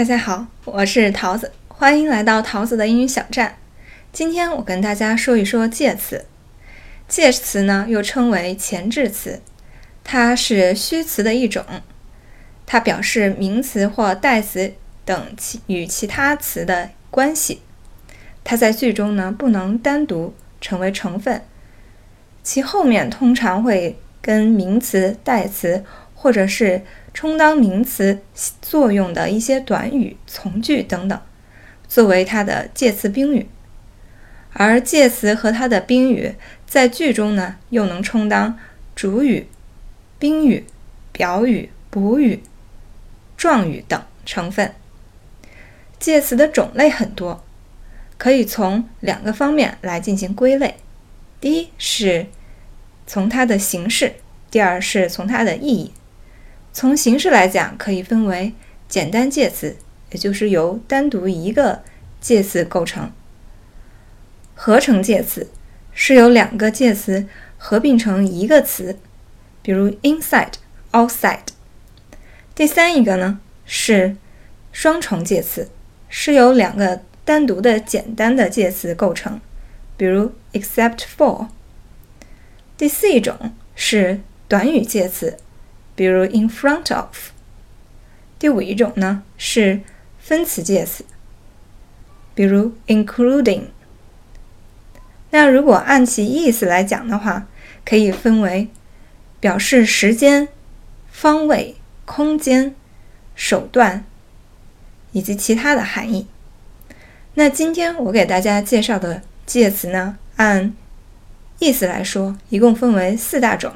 大家好，我是桃子，欢迎来到桃子的英语小站。今天我跟大家说一说介词。介词呢，又称为前置词，它是虚词的一种，它表示名词或代词等其与其他词的关系。它在句中呢，不能单独成为成分，其后面通常会跟名词、代词或者是充当名词作用的一些短语、从句等等，作为它的介词宾语。而介词和它的宾语在句中呢，又能充当主语、宾语、表语、补语、状语等成分。介词的种类很多，可以从两个方面来进行归类：第一是从它的形式，第二是从它的意义。从形式来讲，可以分为简单介词，也就是由单独一个介词构成。合成介词是由两个介词合并成一个词，比如 inside、outside。第三一个呢是双重介词，是由两个单独的简单的介词构成，比如 except for。第四一种是短语介词，比如 in front of。第五一种呢是分词介词，比如 including。那如果按其意思来讲的话，可以分为表示时间、方位、空间、手段以及其他的含义。那今天我给大家介绍的介词呢，按意思来说，一共分为四大种。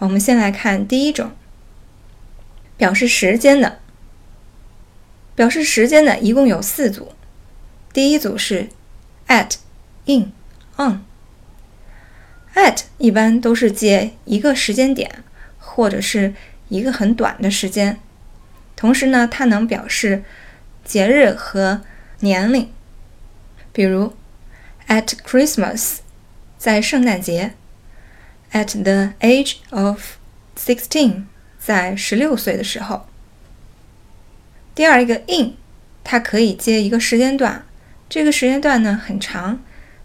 我们先来看第一种，表示时间的。表示时间的一共有四组，第一组是 at、in。on，at 一般都是接一个时间点或者是一个很短的时间，同时呢，它能表示节日和年龄，比如 at Christmas，在圣诞节；at the age of sixteen，在十六岁的时候。第二一个 in，它可以接一个时间段，这个时间段呢很长。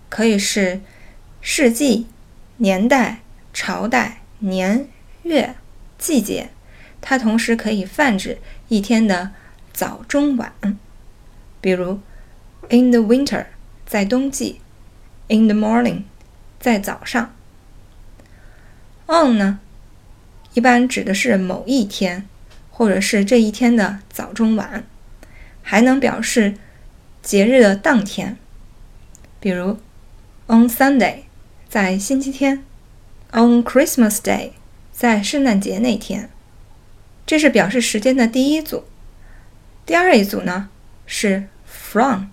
可以是世纪、年代、朝代、年、月、季节，它同时可以泛指一天的早、中、晚。比如，in the winter，在冬季；in the morning，在早上。On 呢，一般指的是某一天，或者是这一天的早、中、晚，还能表示节日的当天，比如。On Sunday，在星期天；On Christmas Day，在圣诞节那天。这是表示时间的第一组。第二一组呢是 from、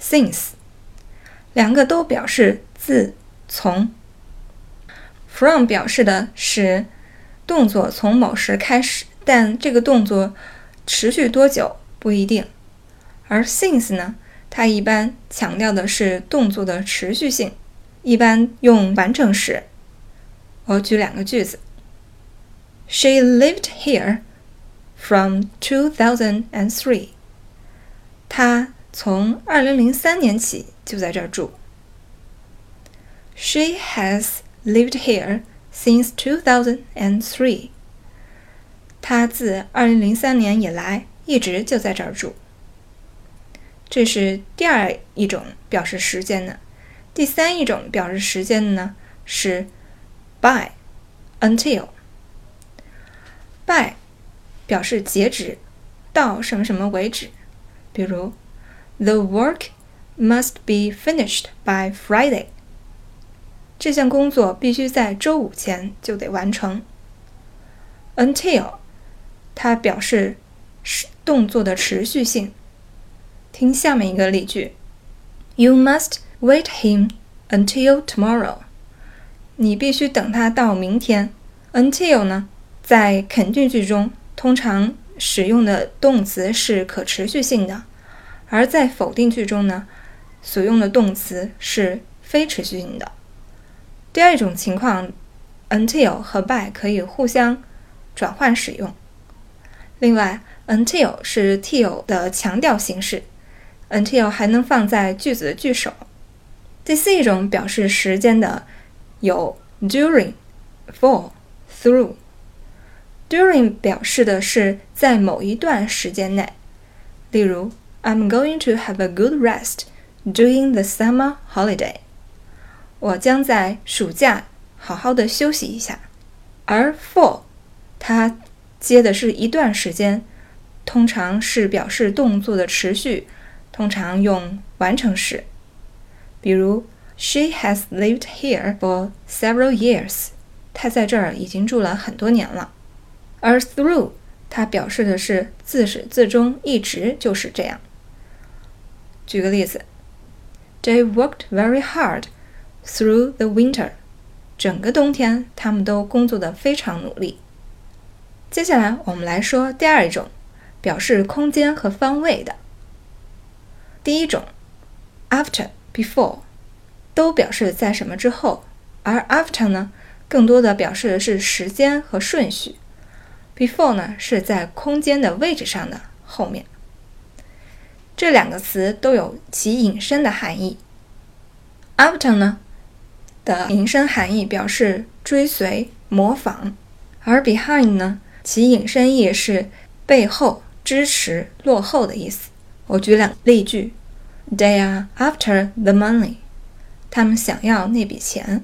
since，两个都表示自从。From 表示的是动作从某时开始，但这个动作持续多久不一定。而 since 呢？它一般强调的是动作的持续性，一般用完成时。我举两个句子：She lived here from 2003。她从2003年起就在这儿住。She has lived here since 2003。她自2003年以来一直就在这儿住。这是第二一种表示时间的，第三一种表示时间的呢是 by until by 表示截止到什么什么为止，比如 the work must be finished by Friday， 这项工作必须在周五前就得完成。until 它表示是动作的持续性。听下面一个例句：You must wait him until tomorrow。你必须等他到明天。Until 呢，在肯定句中通常使用的动词是可持续性的，而在否定句中呢，所用的动词是非持续性的。第二种情况，until 和 by 可以互相转换使用。另外 until 是 till 的强调形式，until 还能放在句子的句首。第四种表示时间的有 during、for、through。during 表示的是在某一段时间内，例如 I'm going to have a good rest during the summer holiday。我将在暑假好好的休息一下。而 for 它接的是一段时间。通常是表示动作的持续，通常用完成时。比如，She has lived here for several years。她在这儿已经住了很多年了。而 through 它表示的是自始至终，一直就是这样。举个例子，They worked very hard through the winter。整个冬天，他们都工作的非常努力。接下来，我们来说第二种。表示空间和方位的。第一种，after、before，都表示在什么之后，而 after 呢，更多的表示的是时间和顺序；before 呢，是在空间的位置上的后面。这两个词都有其引申的含义。after 呢的引申含义表示追随、模仿，而 behind 呢，其引申义是背后。支持落后的意思。我举两例句：They are after the money。他们想要那笔钱。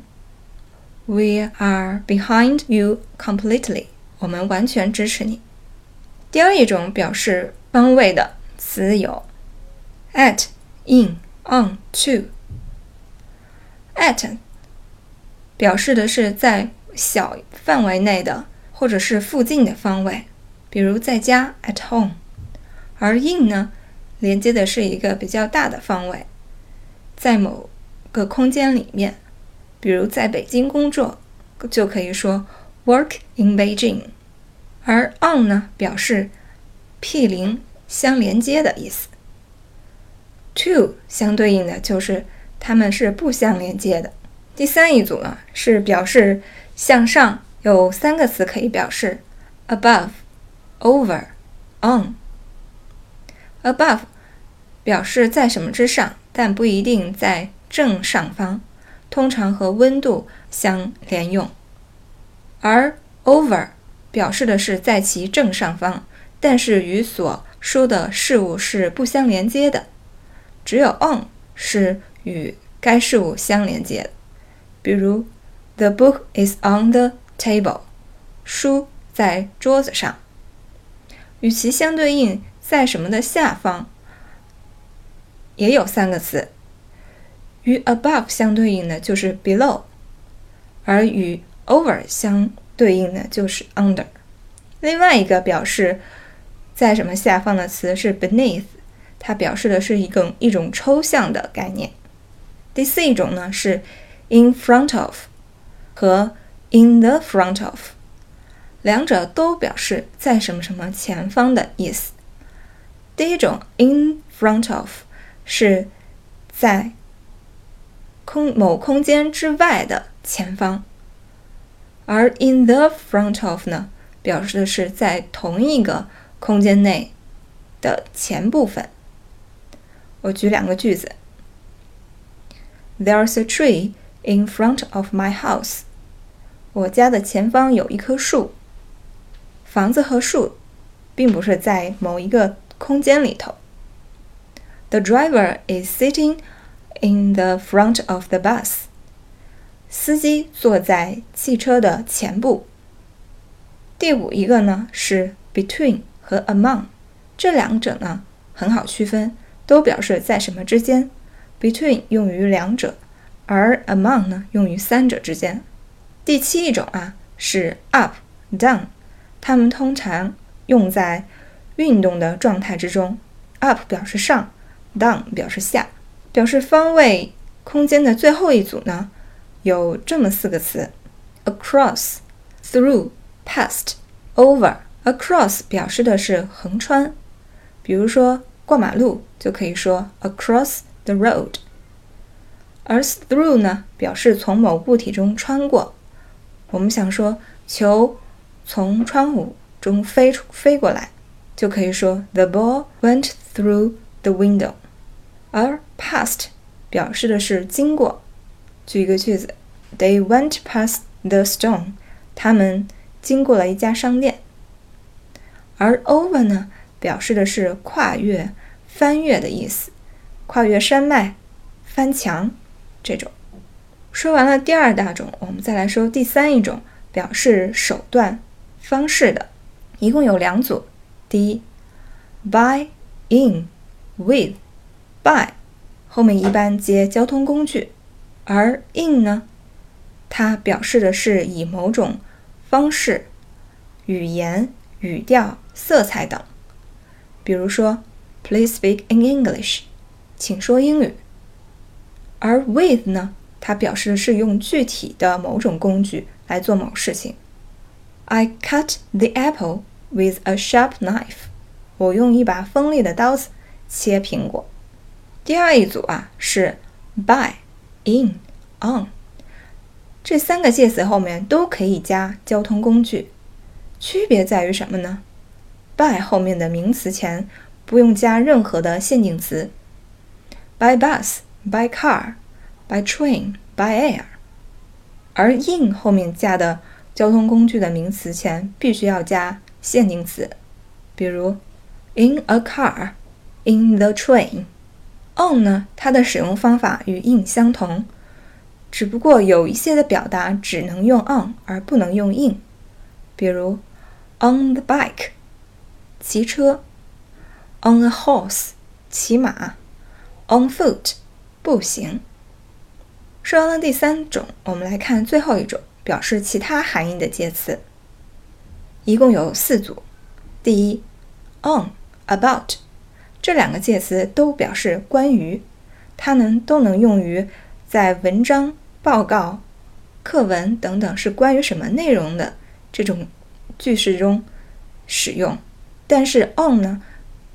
We are behind you completely。我们完全支持你。第二一种表示方位的词有：at、in、on、to。at 表示的是在小范围内的或者是附近的方位。比如在家 at home，而 in 呢，连接的是一个比较大的方位，在某个空间里面，比如在北京工作，就可以说 work in Beijing。而 on 呢，表示毗邻、相连接的意思。to 相对应的就是它们是不相连接的。第三一组呢，是表示向上，有三个词可以表示 above。Over, on, above 表示在什么之上，但不一定在正上方，通常和温度相连用。而 over 表示的是在其正上方，但是与所说的事物是不相连接的。只有 on 是与该事物相连接的。比如，The book is on the table，书在桌子上。与其相对应，在什么的下方，也有三个词。与 above 相对应的就是 below，而与 over 相对应的就是 under。另外一个表示在什么下方的词是 beneath，它表示的是一个一种抽象的概念。第四一种呢是 in front of 和 in the front of。两者都表示在什么什么前方的意思。第一种 in front of 是在空某空间之外的前方，而 in the front of 呢，表示的是在同一个空间内的前部分。我举两个句子：There's a tree in front of my house。我家的前方有一棵树。房子和树，并不是在某一个空间里头。The driver is sitting in the front of the bus。司机坐在汽车的前部。第五一个呢是 between 和 among，这两者呢很好区分，都表示在什么之间。between 用于两者，而 among 呢用于三者之间。第七一种啊是 up down。它们通常用在运动的状态之中。up 表示上，down 表示下。表示方位空间的最后一组呢，有这么四个词：across、through、past、over。across 表示的是横穿，比如说过马路就可以说 across the road。而 through 呢，表示从某物体中穿过。我们想说球。从窗户中飞出飞过来，就可以说 The ball went through the window。而 past 表示的是经过。举一个句子：They went past the store。他们经过了一家商店。而 over 呢，表示的是跨越、翻越的意思，跨越山脉、翻墙这种。说完了第二大种，我们再来说第三一种，表示手段、方式的，一共有两组。第一，by、in、with、by，后面一般接交通工具，而 in 呢，它表示的是以某种方式、语言、语调、色彩等。比如说，Please speak in English，请说英语。而 with 呢？它表示的是用具体的某种工具来做某事情。I cut the apple with a sharp knife。我用一把锋利的刀子切苹果。第二一组啊是 by、in、on，这三个介词后面都可以加交通工具，区别在于什么呢？by 后面的名词前不用加任何的限定词。By bus, by car。by train, by air，而 in 后面加的交通工具的名词前必须要加限定词，比如 in a car, in the train。on 呢，它的使用方法与 in 相同，只不过有一些的表达只能用 on 而不能用 in，比如 on the bike，骑车；on a horse，骑马；on foot，不行。说完了第三种，我们来看最后一种表示其他含义的介词，一共有四组。第一，on、about 这两个介词都表示关于，它们都能用于在文章、报告、课文等等是关于什么内容的这种句式中使用。但是 on 呢，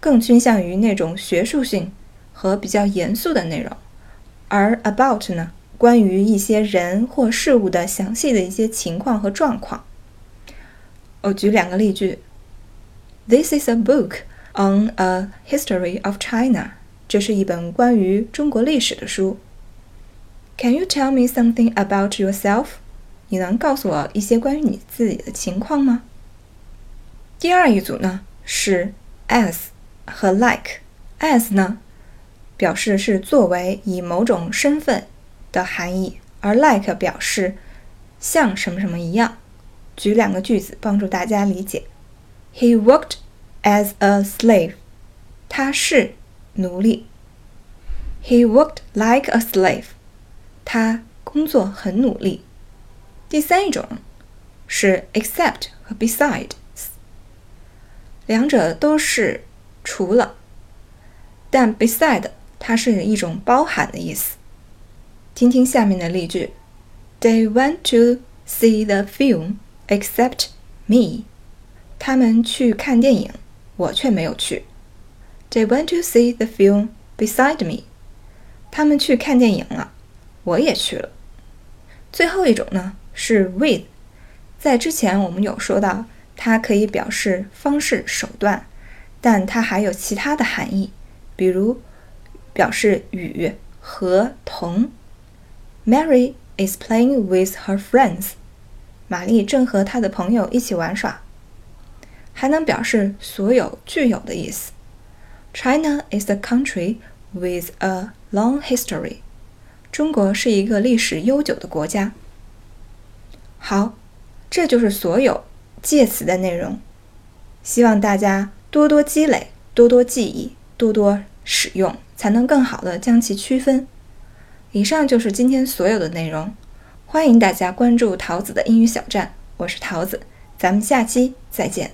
更倾向于那种学术性和比较严肃的内容，而 about 呢？关于一些人或事物的详细的一些情况和状况。我举两个例句：This is a book on a history of China。这是一本关于中国历史的书。Can you tell me something about yourself？你能告诉我一些关于你自己的情况吗？第二一组呢是 as 和 like。as 呢表示是作为以某种身份。的含义，而 like 表示像什么什么一样。举两个句子帮助大家理解。He worked as a slave。他是奴隶。He worked like a slave。他工作很努力。第三一种是 except 和 besides，两者都是除了，但 beside 它是一种包含的意思。听听下面的例句：They went to see the film except me。他们去看电影，我却没有去。They went to see the film beside me。他们去看电影了，我也去了。最后一种呢是 with，在之前我们有说到，它可以表示方式、手段，但它还有其他的含义，比如表示与、和、同。Mary is playing with her friends. 玛丽正和她的朋友一起玩耍。还能表示所有、具有的意思。China is a country with a long history. 中国是一个历史悠久的国家。好，这就是所有介词的内容。希望大家多多积累，多多记忆，多多使用，才能更好的将其区分。以上就是今天所有的内容，欢迎大家关注桃子的英语小站，我是桃子，咱们下期再见。